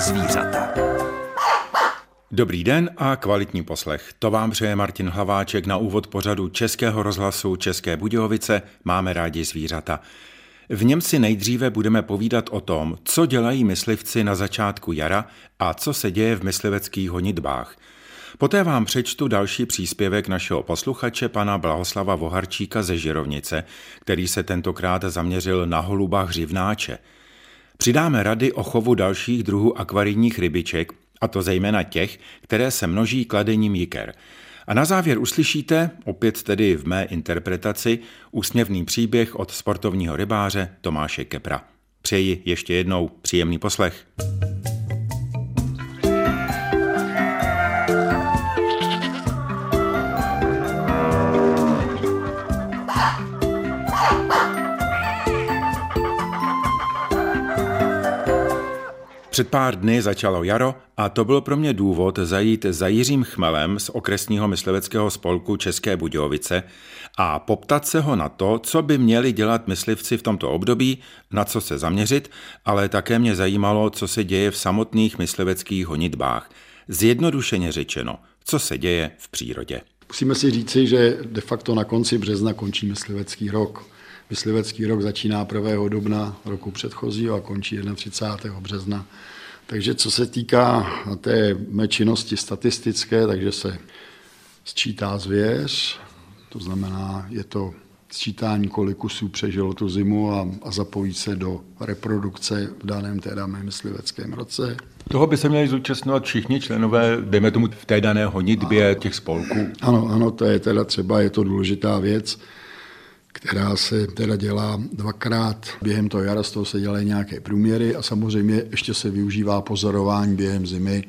zvířata. Dobrý den a kvalitní poslech. To vám přeje Martin Hlaváček na úvod pořadu Českého rozhlasu České Budějovice Máme rádi zvířata. V něm si nejdříve budeme povídat o tom, co dělají myslivci na začátku jara a co se děje v mysliveckých honitbách. Poté vám přečtu další příspěvek našeho posluchače pana Blahoslava Voharčíka ze Žirovnice, který se tentokrát zaměřil na holuba hřivnáče. Přidáme rady o chovu dalších druhů akvarijních rybiček, a to zejména těch, které se množí kladením jiker. A na závěr uslyšíte, opět tedy v mé interpretaci, úsměvný příběh od sportovního rybáře Tomáše Kepra. Přeji ještě jednou příjemný poslech. Před pár dny začalo jaro a to byl pro mě důvod zajít za Jiřím Chmelem z okresního mysliveckého spolku České Budějovice a poptat se ho na to, co by měli dělat myslivci v tomto období, na co se zaměřit, ale také mě zajímalo, co se děje v samotných mysliveckých honitbách. Zjednodušeně řečeno, co se děje v přírodě. Musíme si říci, že de facto na konci března končí myslivecký rok. Myslivecký rok začíná 1. dubna roku předchozího a končí 31. března. Takže co se týká té mé činnosti statistické, takže se sčítá zvěř, to znamená, je to sčítání, kolik kusů přežilo tu zimu a, a zapojí se do reprodukce v daném teda mém mysliveckém roce. Toho by se měli zúčastňovat všichni členové, dejme tomu v té dané honitbě těch spolků. Ano, ano, to je teda třeba, je to důležitá věc která se teda dělá dvakrát během toho jara, z toho se dělají nějaké průměry a samozřejmě ještě se využívá pozorování během zimy,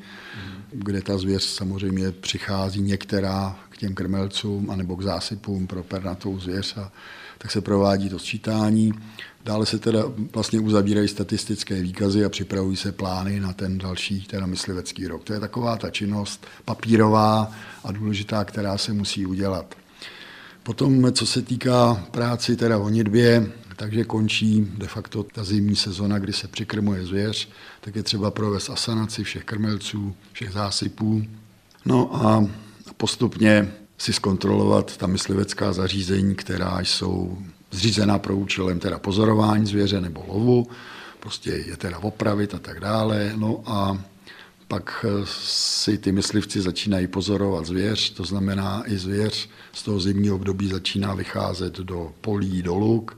kde ta zvěř samozřejmě přichází některá k těm krmelcům anebo k zásypům pro pernatou zvěř a tak se provádí to sčítání. Dále se teda vlastně uzavírají statistické výkazy a připravují se plány na ten další, teda myslivecký rok. To je taková ta činnost papírová a důležitá, která se musí udělat. Potom, co se týká práci teda honitbě, takže končí de facto ta zimní sezona, kdy se přikrmuje zvěř, tak je třeba provést asanaci všech krmelců, všech zásypů. No a postupně si zkontrolovat ta myslivecká zařízení, která jsou zřízená pro účelem teda pozorování zvěře nebo lovu, prostě je teda opravit a tak dále. No a pak eh, si ty myslivci začínají pozorovat zvěř, to znamená i zvěř z toho zimního období začíná vycházet do polí, do luk,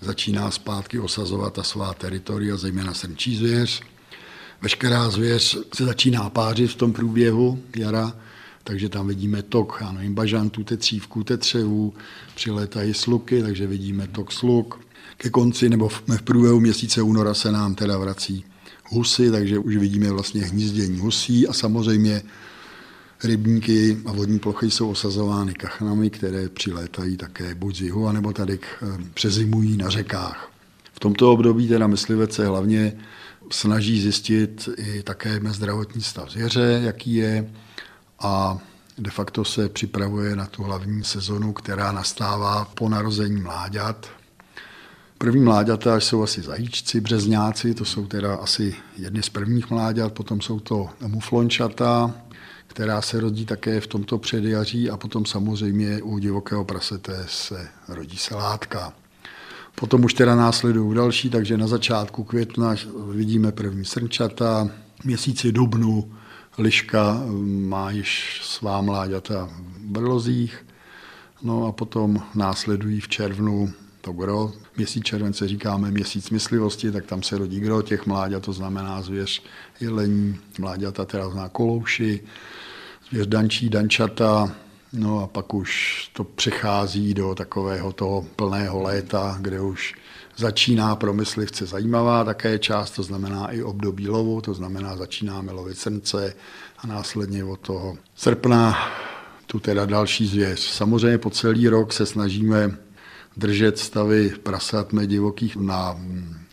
začíná zpátky osazovat ta svá teritoria, zejména srnčí zvěř. Veškerá zvěř se začíná pářit v tom průběhu jara, takže tam vidíme tok, já nevím, bažantů, tetřívků, tetřevů, přilétají sluky, takže vidíme tok sluk. Ke konci nebo v, v průběhu měsíce února se nám teda vrací husy, takže už vidíme vlastně hnízdění husí a samozřejmě rybníky a vodní plochy jsou osazovány kachnami, které přilétají také buď z jihu, anebo tady eh, přezimují na řekách. V tomto období teda myslivec se hlavně snaží zjistit i také zdravotní stav zvěře, jaký je a de facto se připravuje na tu hlavní sezonu, která nastává po narození mláďat, První mláďata jsou asi zajíčci, březňáci, to jsou teda asi jedny z prvních mláďat, potom jsou to muflončata, která se rodí také v tomto předjaří a potom samozřejmě u divokého prasete se rodí selátka. Potom už teda následují další, takže na začátku května vidíme první srnčata, měsíci dubnu liška má již svá mláďata v brlozích, no a potom následují v červnu to gro. Měsíc července říkáme měsíc myslivosti, tak tam se rodí gro těch mláďat, to znamená zvěř jelení, mláďata teda zná kolouši, zvěř dančí, dančata, no a pak už to přechází do takového toho plného léta, kde už začíná pro myslivce zajímavá také část, to znamená i období lovu, to znamená začínáme lovit srnce a následně od toho srpna tu teda další zvěř. Samozřejmě po celý rok se snažíme držet stavy prasat divokých na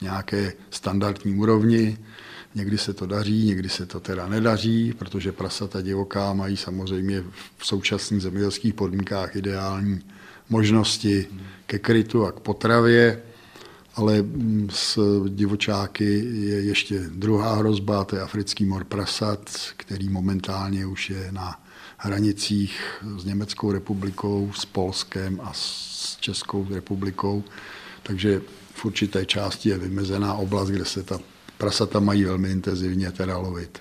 nějaké standardní úrovni. Někdy se to daří, někdy se to teda nedaří, protože prasata divoká mají samozřejmě v současných zemědělských podmínkách ideální možnosti ke krytu a k potravě. ale s divočáky je ještě druhá hrozba, to je africký mor prasat, který momentálně už je na hranicích s Německou republikou, s Polskem a s Českou republikou. Takže v určité části je vymezená oblast, kde se ta prasata mají velmi intenzivně teda lovit.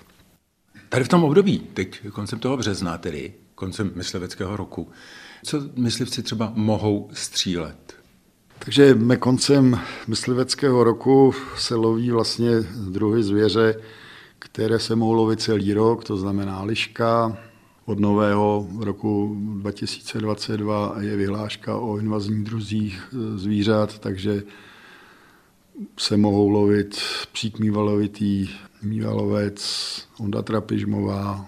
Tady v tom období, teď koncem toho března tedy, koncem mysliveckého roku, co myslivci třeba mohou střílet? Takže me koncem mysliveckého roku se loví vlastně druhy zvěře, které se mohou lovit celý rok, to znamená liška. Od nového roku 2022 je vyhláška o invazních druzích zvířat, takže se mohou lovit přík mývalovitý, mývalovec, onda trapižmová,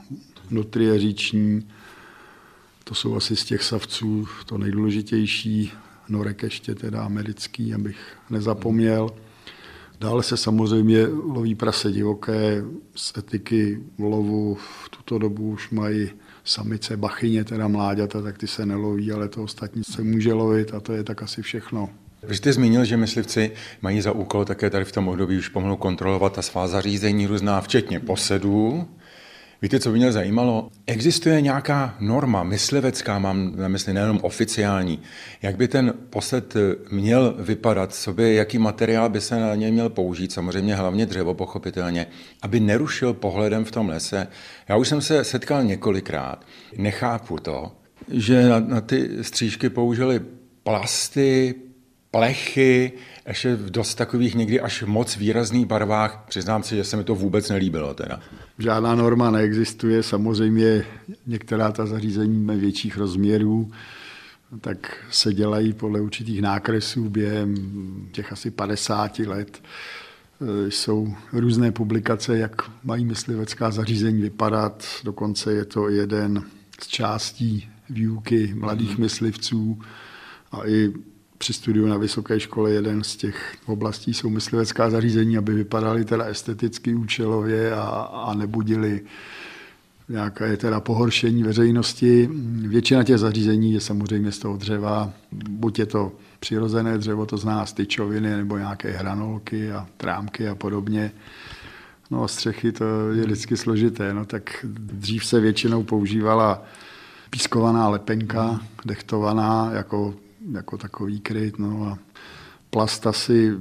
nutrie říční. To jsou asi z těch savců to nejdůležitější. Norek ještě teda americký, abych nezapomněl. Dále se samozřejmě loví prase divoké z etiky lovu. V tuto dobu už mají samice bachyně, teda mláďata, tak ty se neloví, ale to ostatní se může lovit a to je tak asi všechno. Vy jste zmínil, že myslivci mají za úkol také tady v tom období už pomalu kontrolovat ta svá zařízení různá, včetně posedů. Víte, co by mě zajímalo? Existuje nějaká norma myslivecká, mám na mysli nejenom oficiální, jak by ten posled měl vypadat, co by, jaký materiál by se na něj měl použít, samozřejmě hlavně dřevo, pochopitelně, aby nerušil pohledem v tom lese. Já už jsem se setkal několikrát, nechápu to, že na, na ty střížky použili plasty, plechy, ještě v dost takových někdy až moc výrazných barvách. Přiznám si, že se mi to vůbec nelíbilo. Teda. Žádná norma neexistuje, samozřejmě některá ta zařízení mají větších rozměrů, tak se dělají podle určitých nákresů během těch asi 50 let. E, jsou různé publikace, jak mají myslivecká zařízení vypadat. Dokonce je to jeden z částí výuky mladých mhm. myslivců a i při studiu na vysoké škole jeden z těch oblastí jsou myslivecká zařízení, aby vypadaly teda esteticky účelově a, a nebudili nějaké teda pohoršení veřejnosti. Většina těch zařízení je samozřejmě z toho dřeva, buď je to přirozené dřevo, to zná styčoviny, nebo nějaké hranolky a trámky a podobně. No a střechy to je vždycky složité. No, tak dřív se většinou používala pískovaná lepenka, dechtovaná jako jako takový kryt. No a plast asi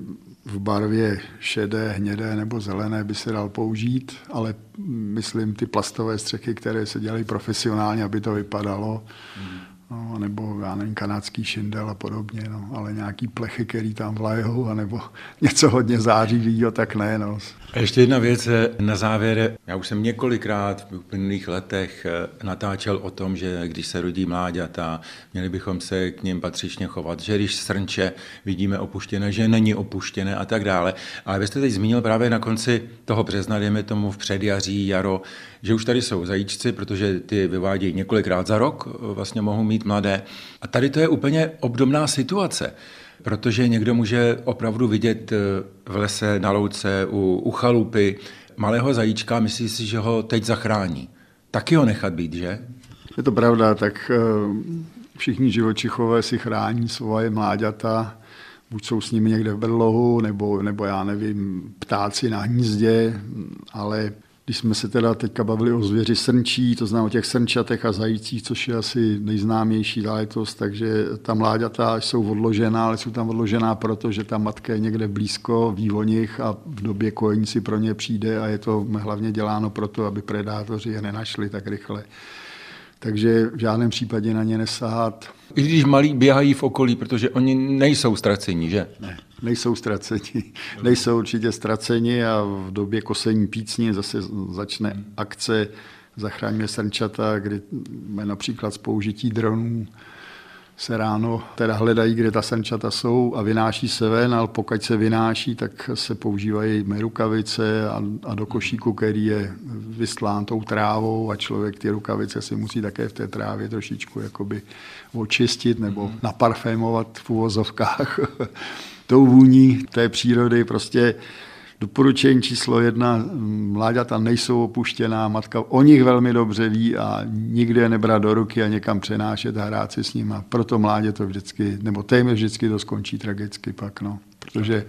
v barvě šedé, hnědé nebo zelené by se dal použít, ale myslím ty plastové střechy, které se dělají profesionálně, aby to vypadalo, mm no, nebo já nevím, kanadský šindel a podobně, no, ale nějaký plechy, který tam vlajou, anebo něco hodně zářivého, tak ne. No. A ještě jedna věc eh, na závěr. Já už jsem několikrát v uplynulých letech eh, natáčel o tom, že když se rodí mláďata, měli bychom se k ním patřičně chovat, že když srnče vidíme opuštěné, že není opuštěné a tak dále. Ale vy jste teď zmínil právě na konci toho března, dejme tomu v předjaří, jaro, že už tady jsou zajíčci, protože ty vyvádějí několikrát za rok, eh, vlastně mohou mít mladé. A tady to je úplně obdobná situace, protože někdo může opravdu vidět eh, v lese, na louce, u, u chalupy malého zajíčka, myslí si, že ho teď zachrání. Taky ho nechat být, že? Je to pravda, tak eh, všichni živočichové si chrání svoje mláďata, buď jsou s nimi někde v bedlohu, nebo, nebo já nevím, ptáci na hnízdě, ale když jsme se teda teďka bavili o zvěři srnčí, to znamená o těch srnčatech a zajících, což je asi nejznámější záležitost, takže ta mláďata jsou odložená, ale jsou tam odložená proto, že ta matka je někde blízko vývonich a v době kojení si pro ně přijde a je to hlavně děláno proto, aby predátoři je nenašli tak rychle. Takže v žádném případě na ně nesahat. I když malí běhají v okolí, protože oni nejsou ztraceni, že? Ne nejsou ztraceni. Nejsou určitě ztraceni a v době kosení pícní zase začne akce Zachraňme srnčata, kdy například z použití dronů se ráno teda hledají, kde ta srnčata jsou a vynáší se ven, ale pokud se vynáší, tak se používají rukavice a, a do košíku, který je vyslán tou trávou a člověk ty rukavice si musí také v té trávě trošičku jakoby očistit nebo mhm. naparfémovat v uvozovkách tou vůní té přírody. Prostě doporučení číslo jedna, mláďata nejsou opuštěná, matka o nich velmi dobře ví a nikde je nebrat do ruky a někam přenášet a hrát si s nimi. Proto mládě to vždycky, nebo téměř vždycky to skončí tragicky pak. No. protože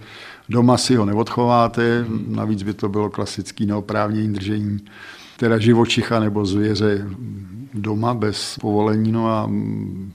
doma si ho neodchováte, navíc by to bylo klasický neoprávnění držení teda živočicha nebo zvěře doma bez povolení. No a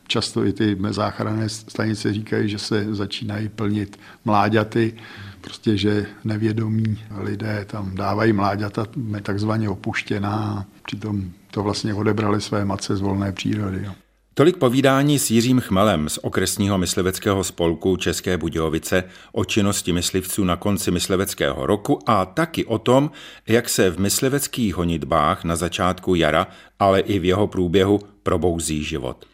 často i ty záchranné stanice říkají, že se začínají plnit mláďaty, prostě, že nevědomí lidé tam dávají mláďata takzvaně opuštěná, přitom to vlastně odebrali své matce z volné přírody. Jo. Tolik povídání s Jiřím Chmelem z okresního mysliveckého spolku České Budějovice o činnosti myslivců na konci mysliveckého roku a taky o tom, jak se v mysliveckých honitbách na začátku jara, ale i v jeho průběhu probouzí život.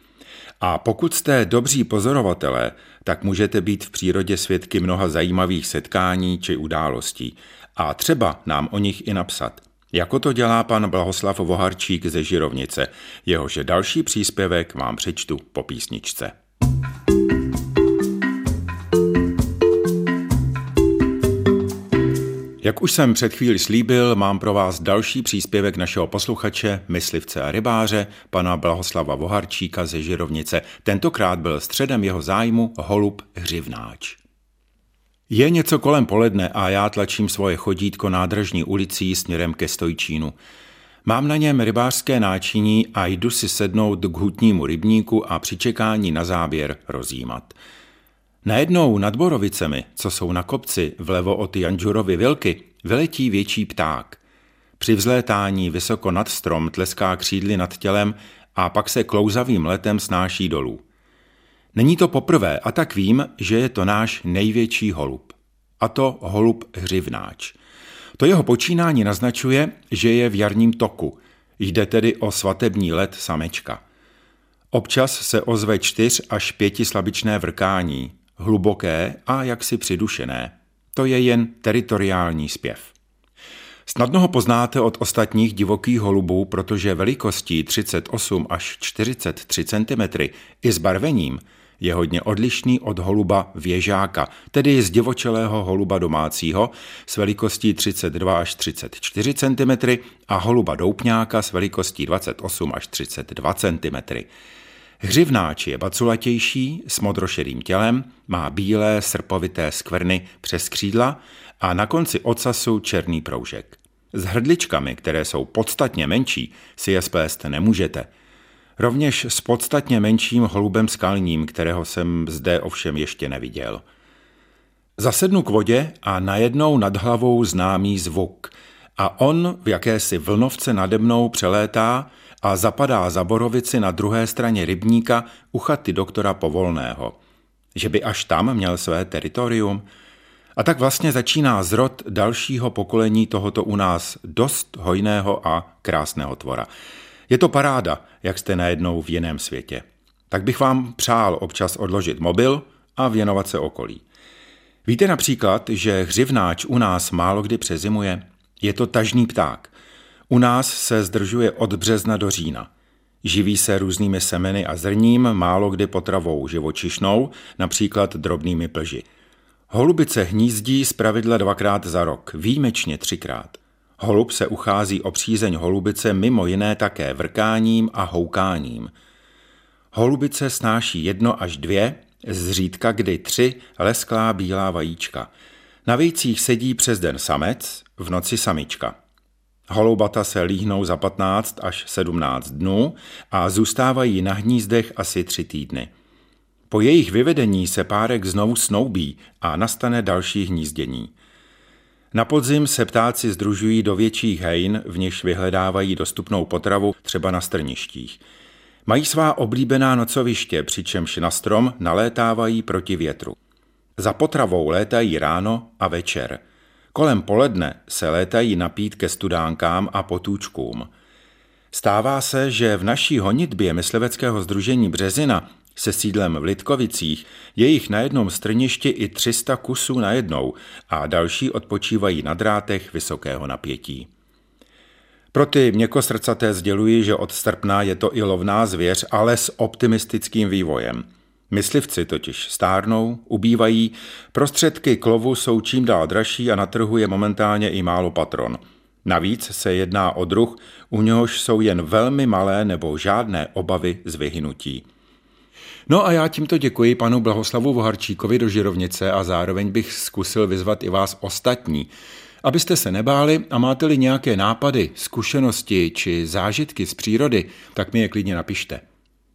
A pokud jste dobří pozorovatelé, tak můžete být v přírodě svědky mnoha zajímavých setkání či událostí a třeba nám o nich i napsat – jako to dělá pan Blahoslav Voharčík ze Žirovnice. Jehož další příspěvek vám přečtu po písničce. Jak už jsem před chvíli slíbil, mám pro vás další příspěvek našeho posluchače, myslivce a rybáře, pana Blahoslava Voharčíka ze Žirovnice. Tentokrát byl středem jeho zájmu holub hřivnáč. Je něco kolem poledne a já tlačím svoje chodítko nádražní ulicí směrem ke Stojčínu. Mám na něm rybářské náčiní a jdu si sednout k hutnímu rybníku a při čekání na záběr rozjímat. Najednou nad Borovicemi, co jsou na kopci vlevo od Janžurovy vilky, vyletí větší pták. Při vzlétání vysoko nad strom tleská křídly nad tělem a pak se klouzavým letem snáší dolů. Není to poprvé a tak vím, že je to náš největší holub. A to holub hřivnáč. To jeho počínání naznačuje, že je v jarním toku. Jde tedy o svatební let samečka. Občas se ozve čtyř až pěti slabičné vrkání, hluboké a jaksi přidušené. To je jen teritoriální zpěv. Snadno ho poznáte od ostatních divokých holubů, protože velikostí 38 až 43 cm i s barvením je hodně odlišný od holuba věžáka, tedy z divočelého holuba domácího s velikostí 32 až 34 cm a holuba doupňáka s velikostí 28 až 32 cm. Hřivnáč je baculatější, s modrošedým tělem, má bílé srpovité skvrny přes křídla a na konci ocasu černý proužek. S hrdličkami, které jsou podstatně menší, si je splést nemůžete – Rovněž s podstatně menším holubem skalním, kterého jsem zde ovšem ještě neviděl. Zasednu k vodě a najednou nad hlavou známý zvuk a on v jakési vlnovce nade mnou přelétá a zapadá za borovici na druhé straně rybníka u chaty doktora Povolného. Že by až tam měl své teritorium? A tak vlastně začíná zrod dalšího pokolení tohoto u nás dost hojného a krásného tvora. Je to paráda, jak jste najednou v jiném světě. Tak bych vám přál občas odložit mobil a věnovat se okolí. Víte například, že hřivnáč u nás málo kdy přezimuje? Je to tažný pták. U nás se zdržuje od března do října. Živí se různými semeny a zrním, málo kdy potravou živočišnou, například drobnými plži. Holubice hnízdí zpravidla dvakrát za rok, výjimečně třikrát. Holub se uchází o přízeň holubice mimo jiné také vrkáním a houkáním. Holubice snáší jedno až dvě, zřídka kdy tři lesklá bílá vajíčka. Na vejcích sedí přes den samec, v noci samička. Holoubata se líhnou za 15 až 17 dnů a zůstávají na hnízdech asi tři týdny. Po jejich vyvedení se párek znovu snoubí a nastane další hnízdění. Na podzim se ptáci združují do větších hejn, v nichž vyhledávají dostupnou potravu třeba na strništích. Mají svá oblíbená nocoviště, přičemž na strom nalétávají proti větru. Za potravou létají ráno a večer. Kolem poledne se létají napít ke studánkám a potůčkům. Stává se, že v naší honitbě mysliveckého združení Březina se sídlem v Litkovicích je jich na jednom strništi i 300 kusů na jednou a další odpočívají na drátech vysokého napětí. Pro ty měkosrdcaté sděluji, že od srpna je to i lovná zvěř, ale s optimistickým vývojem. Myslivci totiž stárnou, ubývají, prostředky k lovu jsou čím dál dražší a na trhu je momentálně i málo patron. Navíc se jedná o druh, u něhož jsou jen velmi malé nebo žádné obavy z vyhynutí. No a já tímto děkuji panu Blahoslavu Voharčíkovi do Žirovnice a zároveň bych zkusil vyzvat i vás ostatní, abyste se nebáli a máte-li nějaké nápady, zkušenosti či zážitky z přírody, tak mi je klidně napište.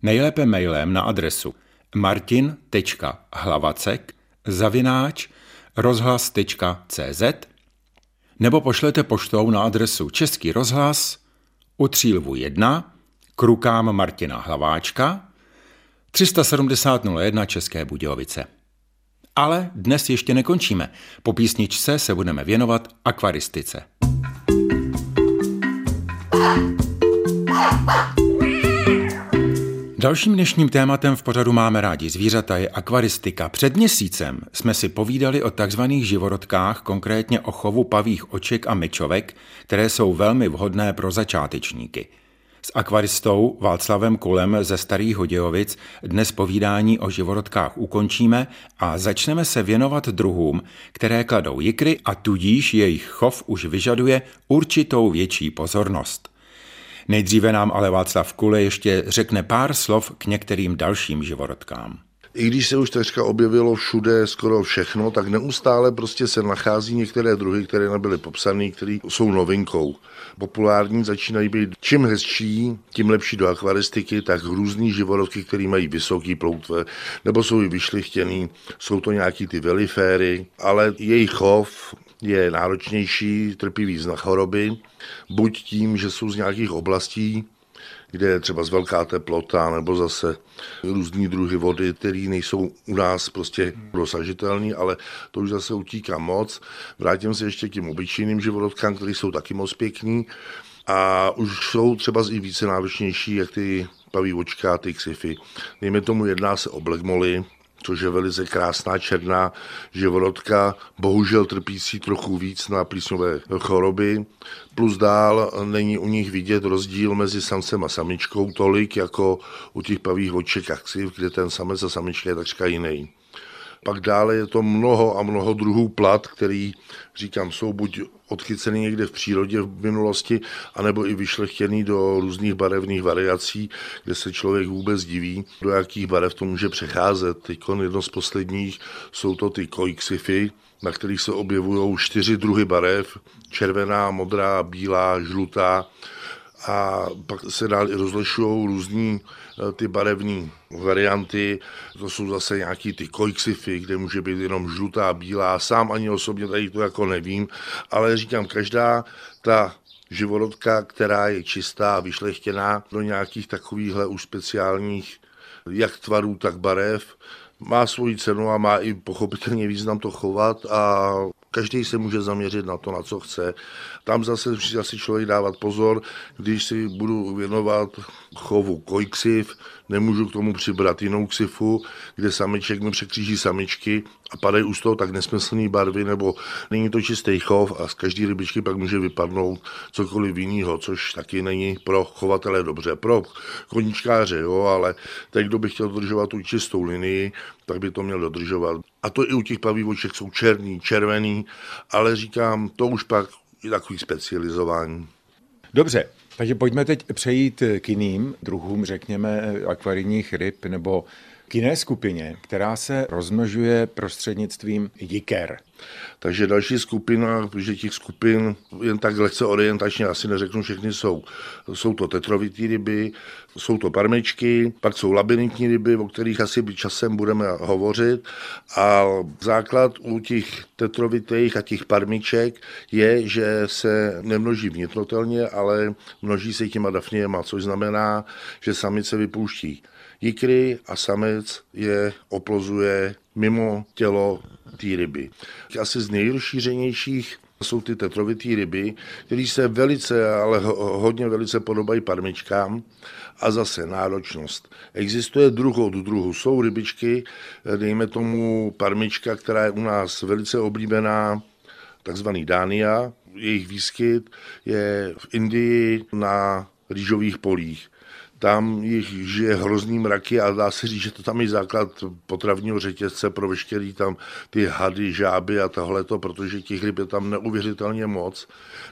Nejlépe mailem na adresu martin.hlavacek zavináč rozhlas.cz nebo pošlete poštou na adresu Český rozhlas u Třílvu 1 k rukám Martina Hlaváčka 370 01 České Budějovice. Ale dnes ještě nekončíme. Po písničce se budeme věnovat akvaristice. Dalším dnešním tématem v pořadu Máme rádi zvířata je akvaristika. Před měsícem jsme si povídali o takzvaných živorodkách, konkrétně o chovu pavých oček a myčovek, které jsou velmi vhodné pro začátečníky. S akvaristou Václavem Kulem ze Starých Hodějovic dnes povídání o živorodkách ukončíme a začneme se věnovat druhům, které kladou jikry a tudíž jejich chov už vyžaduje určitou větší pozornost. Nejdříve nám ale Václav Kule ještě řekne pár slov k některým dalším živorodkám. I když se už teďka objevilo všude skoro všechno, tak neustále prostě se nachází některé druhy, které nebyly popsané, které jsou novinkou. Populární začínají být čím hezčí, tím lepší do akvaristiky, tak různý živorodky, které mají vysoký ploutve, nebo jsou i vyšlichtěný, jsou to nějaký ty veliféry, ale jejich chov je náročnější, trpí víc na choroby, buď tím, že jsou z nějakých oblastí, kde je třeba z velká teplota nebo zase různý druhy vody, které nejsou u nás prostě dosažitelné, ale to už zase utíká moc. Vrátím se ještě k těm obyčejným živorodkám, které jsou taky moc pěkný a už jsou třeba i více náročnější, jak ty paví očka, ty ksify. Dejme tomu, jedná se o blackmoly, což je velice krásná černá živorodka, bohužel trpící trochu víc na plísňové choroby. Plus dál není u nich vidět rozdíl mezi samcem a samičkou tolik, jako u těch pavých oček kde ten samec a samička je takřka jiný. Pak dále je to mnoho a mnoho druhů plat, který, říkám, jsou buď odchycený někde v přírodě v minulosti, anebo i vyšlechtěný do různých barevných variací, kde se člověk vůbec diví, do jakých barev to může přecházet. Teď jedno z posledních jsou to ty koixify, na kterých se objevují čtyři druhy barev, červená, modrá, bílá, žlutá a pak se dál rozlišují různý eh, ty barevné varianty. To jsou zase nějaký ty koixify, kde může být jenom žlutá, bílá. Sám ani osobně tady to jako nevím, ale říkám, každá ta živorodka, která je čistá a vyšlechtěná do nějakých takovýchhle už speciálních jak tvarů, tak barev, má svoji cenu a má i pochopitelně význam to chovat a každý se může zaměřit na to, na co chce. Tam zase musí asi člověk dávat pozor, když si budu věnovat chovu kojksiv, nemůžu k tomu přibrat jinou ksifu, kde samiček mi překříží samičky a padají už toho tak nesmyslné barvy, nebo není to čistý chov a z každé rybičky pak může vypadnout cokoliv jiného, což taky není pro chovatele dobře. Pro koníčkáře, jo, ale teď, kdo by chtěl dodržovat tu čistou linii, tak by to měl dodržovat. A to i u těch pavývoček jsou černý, červený, ale říkám, to už pak je takový specializování. Dobře, takže pojďme teď přejít k jiným druhům, řekněme, akvarijních ryb nebo k jiné skupině, která se rozmnožuje prostřednictvím jiker. Takže další skupina, že těch skupin jen tak lehce orientačně asi neřeknu všechny jsou. Jsou to tetrovitý ryby, jsou to parmečky, pak jsou labirintní ryby, o kterých asi časem budeme hovořit. A základ u těch tetrovitých a těch parmiček je, že se nemnoží vnitrotelně, ale množí se těma dafniema, což znamená, že samice vypouští jikry a samec je oplozuje mimo tělo té ryby. Asi z nejrozšířenějších jsou ty tetrovitý ryby, které se velice, ale hodně velice podobají parmičkám a zase náročnost. Existuje druh od druhu. Jsou rybičky, dejme tomu parmička, která je u nás velice oblíbená, takzvaný Dánia. Jejich výskyt je v Indii na rýžových polích tam jich žije hrozný mraky a dá se říct, že to tam je základ potravního řetězce pro veškerý tam ty hady, žáby a tohleto, protože těch ryb je tam neuvěřitelně moc.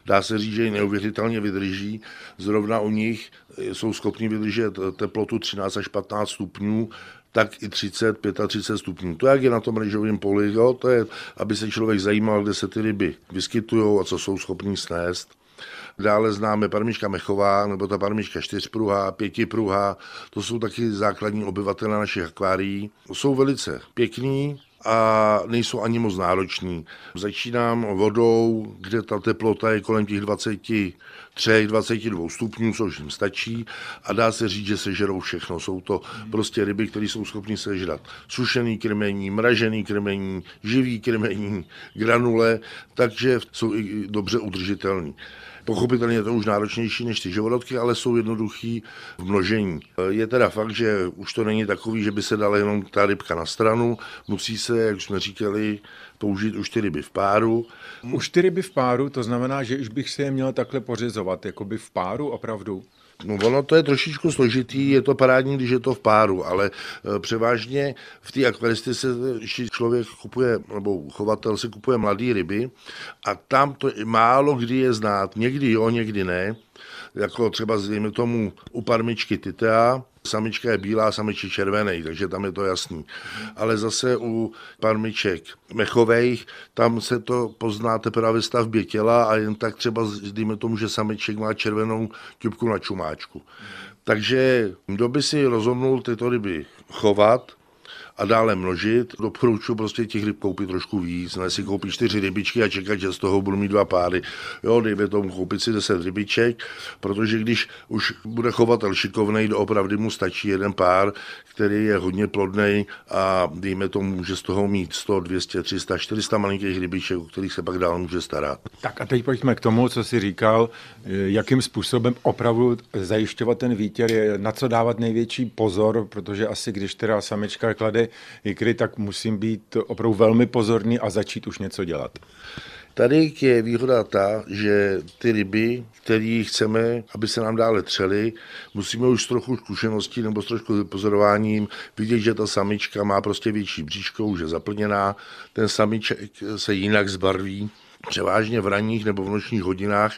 Dá se říct, že ji neuvěřitelně vydrží. Zrovna u nich jsou schopni vydržet teplotu 13 až 15 stupňů, tak i 30, 35 stupňů. To, jak je na tom rejžovém poli, jo, to je, aby se člověk zajímal, kde se ty ryby vyskytují a co jsou schopní snést. Dále známe parmička mechová, nebo ta parmička čtyřpruhá, pětipruhá, to jsou taky základní obyvatele našich akvárií. Jsou velice pěkný, a nejsou ani moc nároční. Začínám vodou, kde ta teplota je kolem těch 23, 22 stupňů, což jim stačí a dá se říct, že sežerou všechno. Jsou to prostě ryby, které jsou schopny sežrat sušený krmení, mražený krmení, živý krmení, granule, takže jsou i dobře udržitelný. Pochopitelně je to už náročnější než ty živorodky, ale jsou jednoduchý v množení. Je teda fakt, že už to není takový, že by se dala jenom ta rybka na stranu, musí se, jak jsme říkali, použít už ty ryby v páru. Už ty ryby v páru, to znamená, že už bych se je měl takhle pořizovat, jako by v páru opravdu? No ono to je trošičku složitý, je to parádní, když je to v páru, ale e, převážně v té akvaristice člověk kupuje, nebo chovatel si kupuje mladé ryby a tam to málo kdy je znát, někdy jo, někdy ne, jako třeba dejme tomu u parmičky Titea, Samička je bílá, samiček červený, takže tam je to jasný. Ale zase u parmiček mechových, tam se to pozná teprve ve stavbě těla a jen tak třeba, dejme tomu, že samiček má červenou ťupku na čumáčku. Takže kdo by si rozhodnul tyto ryby chovat, a dále množit. Doporučuji prostě těch ryb koupit trošku víc, ne si koupit čtyři rybičky a čekat, že z toho budu mít dva páry. Jo, dejme tomu koupit si deset rybiček, protože když už bude chovatel šikovnej, doopravdy mu stačí jeden pár, který je hodně plodný a dejme tomu, může z toho mít 100, 200, 300, 400 malinkých rybiček, o kterých se pak dál může starat. Tak a teď pojďme k tomu, co jsi říkal, jakým způsobem opravdu zajišťovat ten výtěr, je na co dávat největší pozor, protože asi když teda samička klade ikry, tak musím být opravdu velmi pozorný a začít už něco dělat. Tady je výhoda ta, že ty ryby, které chceme, aby se nám dále třely, musíme už s trochu zkušeností nebo s trošku pozorováním vidět, že ta samička má prostě větší bříško, už je zaplněná, ten samiček se jinak zbarví, převážně v ranních nebo v nočních hodinách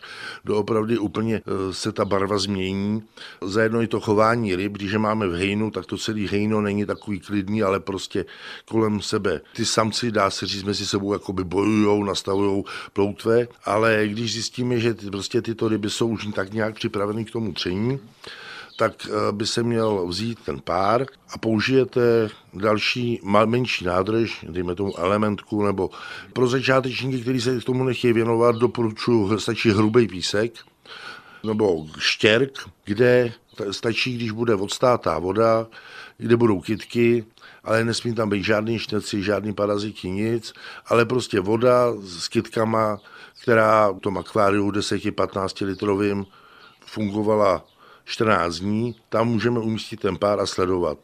doopravdy úplně e, se ta barva změní. Zajedno i to chování ryb, když je máme v hejnu, tak to celý hejno není takový klidný, ale prostě kolem sebe. Ty samci, dá se říct, mezi sebou jakoby bojujou, nastavují ploutve, ale když zjistíme, že ty, prostě tyto ryby jsou už tak nějak připraveny k tomu tření, tak eh, by se měl vzít ten pár a použijete další menší nádrž, dejme tomu elementku, nebo pro začátečníky, kteří se k tomu nechtějí věnovat, doporučuji, stačí hrubý písek, nebo štěrk, kde stačí, když bude odstátá voda, kde budou kytky, ale nesmí tam být žádný šteci, žádný paraziti, nic, ale prostě voda s kytkama, která v tom akváriu 10-15 litrovým fungovala 14 dní, tam můžeme umístit ten pár a sledovat.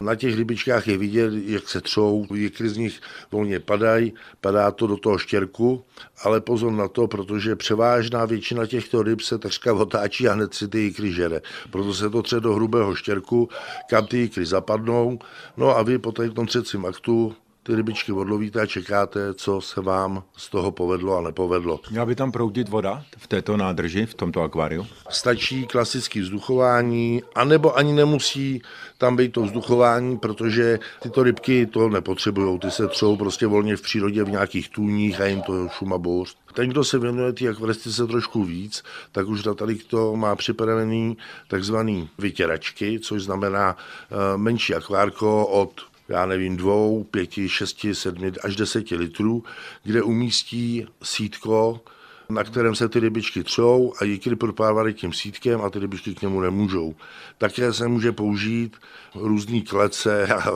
Na těch rybičkách je vidět, jak se třou, jikry z nich volně padají, padá to do toho štěrku, ale pozor na to, protože převážná většina těchto ryb se takřka otáčí a hned si ty jikry žere. Proto se to tře do hrubého štěrku, kam ty jikry zapadnou. No a vy po tom třecím aktu ty rybičky odlovíte a čekáte, co se vám z toho povedlo a nepovedlo. Měla by tam proudit voda v této nádrži, v tomto akváriu? Stačí klasický vzduchování, anebo ani nemusí tam být to vzduchování, protože tyto rybky to nepotřebují, ty se třou prostě volně v přírodě v nějakých tůních a jim to šuma bouř. Ten, kdo se věnuje té akvaristice trošku víc, tak už tady to má připravený takzvaný vytěračky, což znamená uh, menší akvárko od já nevím, dvou, pěti, šesti, sedmi až deseti litrů, kde umístí sítko, na kterém se ty rybičky třou a jikry propávaly tím sítkem a ty rybičky k němu nemůžou. Také se může použít různý klece a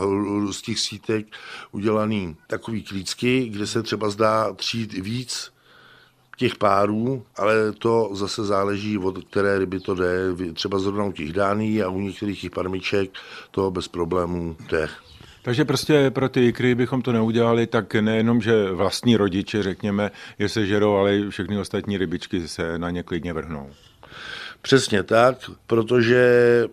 z těch sítek udělaný takový klícky, kde se třeba zdá třít víc těch párů, ale to zase záleží od které ryby to jde. Třeba zrovna u těch dání a u některých těch parmiček to bez problémů jde. Takže prostě pro ty ikry bychom to neudělali, tak nejenom, že vlastní rodiče, řekněme, je sežerou, ale všechny ostatní rybičky se na ně klidně vrhnou. Přesně tak, protože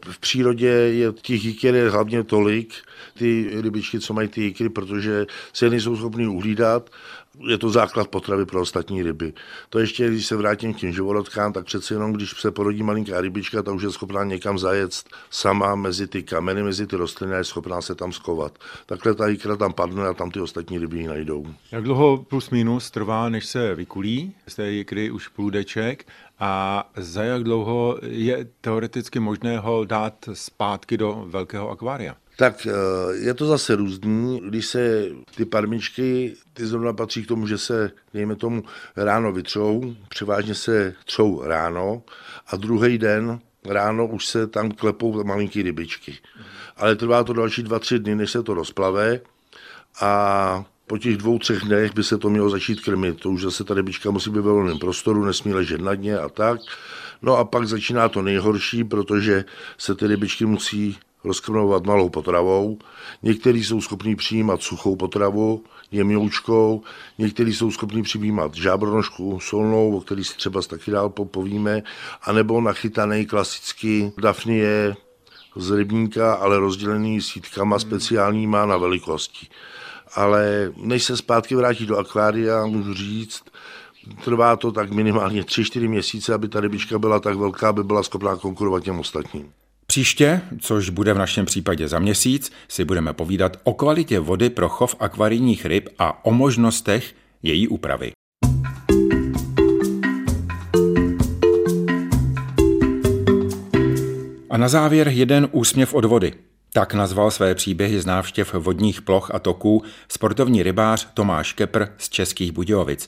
v přírodě je těch jiker je hlavně tolik, ty rybičky, co mají ty jikry, protože se nejsou schopni uhlídat je to základ potravy pro ostatní ryby. To ještě, když se vrátím k těm živorodkám, tak přece jenom, když se porodí malinká rybička, tak už je schopná někam zajet sama mezi ty kameny, mezi ty rostliny a je schopná se tam skovat. Takhle ta jikra tam padne a tam ty ostatní ryby ji najdou. Jak dlouho plus minus trvá, než se vykulí z té jikry už průdeček a za jak dlouho je teoreticky možné ho dát zpátky do velkého akvária? Tak eh, je to zase různý. Když se ty parmičky, ty zrovna patří k tomu, že se, dejme tomu, ráno vytřou, převážně se třou ráno a druhý den ráno už se tam klepou malinký rybičky. Ale trvá to další dva, tři dny, než se to rozplave a po těch dvou, třech dnech by se to mělo začít krmit. To už zase ta rybička musí být ve volném prostoru, nesmí ležet na dně a tak. No a pak začíná to nejhorší, protože se ty rybičky musí rozkrmovat malou potravou. Někteří jsou schopní přijímat suchou potravu, jemňoučkou, někteří jsou schopní přijímat žábronožku solnou, o který si třeba taky dál povíme, anebo nachytaný klasicky dafnie z rybníka, ale rozdělený sítkama speciálníma na velikosti. Ale než se zpátky vrátí do akvária, můžu říct, trvá to tak minimálně 3-4 měsíce, aby ta rybička byla tak velká, aby byla schopná konkurovat těm ostatním. Příště, což bude v našem případě za měsíc, si budeme povídat o kvalitě vody pro chov akvarijních ryb a o možnostech její úpravy. A na závěr jeden úsměv od vody. Tak nazval své příběhy z návštěv vodních ploch a toků sportovní rybář Tomáš Kepr z Českých Budějovic.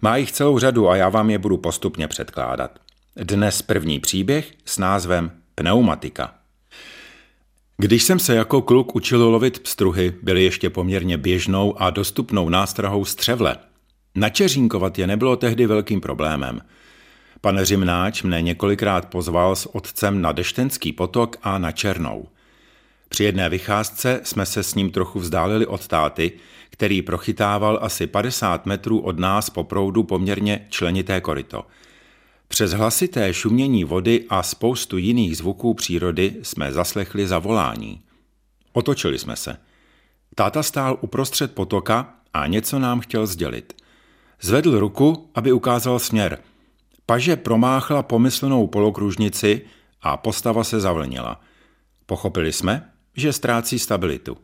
Má jich celou řadu a já vám je budu postupně předkládat. Dnes první příběh s názvem Pneumatika. Když jsem se jako kluk učil lovit pstruhy, byly ještě poměrně běžnou a dostupnou nástrahou střevle. Načeřínkovat je nebylo tehdy velkým problémem. Pan Řimnáč mne několikrát pozval s otcem na Deštenský potok a na Černou. Při jedné vycházce jsme se s ním trochu vzdálili od táty, který prochytával asi 50 metrů od nás po proudu poměrně členité koryto – přes hlasité šumění vody a spoustu jiných zvuků přírody jsme zaslechli zavolání. Otočili jsme se. Táta stál uprostřed potoka a něco nám chtěl sdělit. Zvedl ruku, aby ukázal směr. Paže promáchla pomyslnou polokružnici a postava se zavlnila. Pochopili jsme, že ztrácí stabilitu.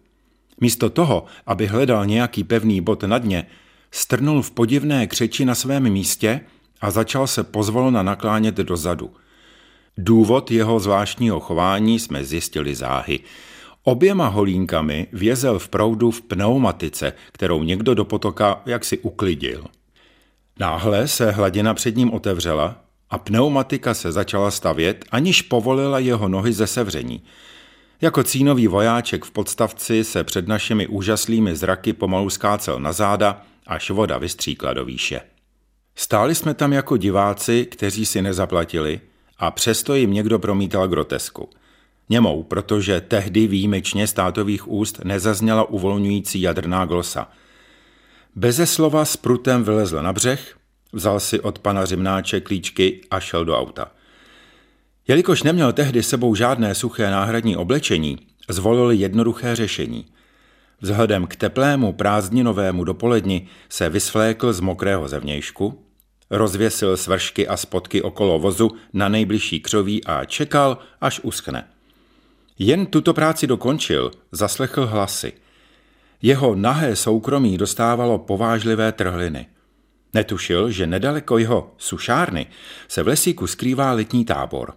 Místo toho, aby hledal nějaký pevný bod na dně, strnul v podivné křeči na svém místě a začal se pozvolna naklánět dozadu. Důvod jeho zvláštního chování jsme zjistili záhy. Oběma holínkami vězel v proudu v pneumatice, kterou někdo do potoka jaksi uklidil. Náhle se hladina před ním otevřela a pneumatika se začala stavět, aniž povolila jeho nohy ze sevření. Jako cínový vojáček v podstavci se před našimi úžaslými zraky pomalu skácel na záda, až voda vystříkla do výše. Stáli jsme tam jako diváci, kteří si nezaplatili a přesto jim někdo promítal grotesku. Němou, protože tehdy výjimečně státových úst nezazněla uvolňující jadrná glosa. Beze slova s prutem vylezl na břeh, vzal si od pana Řimnáče klíčky a šel do auta. Jelikož neměl tehdy sebou žádné suché náhradní oblečení, zvolil jednoduché řešení. Vzhledem k teplému prázdninovému dopoledni se vysvlékl z mokrého zevnějšku, rozvěsil svršky a spotky okolo vozu na nejbližší křoví a čekal, až uschne. Jen tuto práci dokončil, zaslechl hlasy. Jeho nahé soukromí dostávalo povážlivé trhliny. Netušil, že nedaleko jeho sušárny se v lesíku skrývá letní tábor.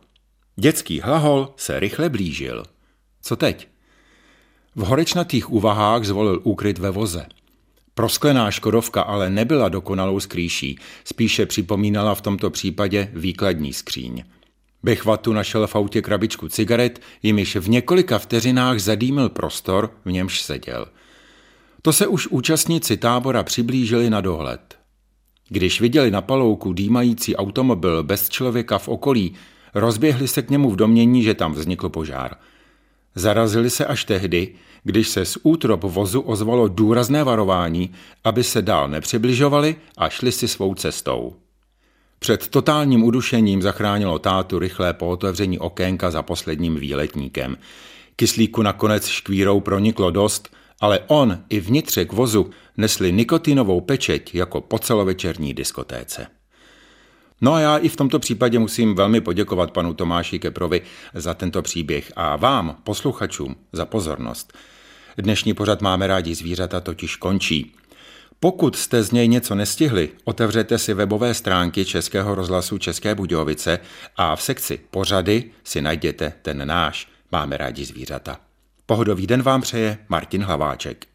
Dětský hlahol se rychle blížil. Co teď? V horečnatých úvahách zvolil úkryt ve voze. Prosklená Škodovka ale nebyla dokonalou skrýší, spíše připomínala v tomto případě výkladní skříň. Bechvatu našel v autě krabičku cigaret, jimiž v několika vteřinách zadýmil prostor, v němž seděl. To se už účastníci tábora přiblížili na dohled. Když viděli na palouku dýmající automobil bez člověka v okolí, rozběhli se k němu v domění, že tam vznikl požár – Zarazili se až tehdy, když se z útrop vozu ozvalo důrazné varování, aby se dál nepřibližovali a šli si svou cestou. Před totálním udušením zachránilo tátu rychlé po otevření okénka za posledním výletníkem. Kyslíku nakonec škvírou proniklo dost, ale on i vnitřek vozu nesli nikotinovou pečeť jako po celovečerní diskotéce. No a já i v tomto případě musím velmi poděkovat panu Tomáši Keprovi za tento příběh a vám, posluchačům, za pozornost. Dnešní pořad Máme rádi zvířata totiž končí. Pokud jste z něj něco nestihli, otevřete si webové stránky Českého rozhlasu České Budějovice a v sekci pořady si najděte ten náš Máme rádi zvířata. Pohodový den vám přeje Martin Hlaváček.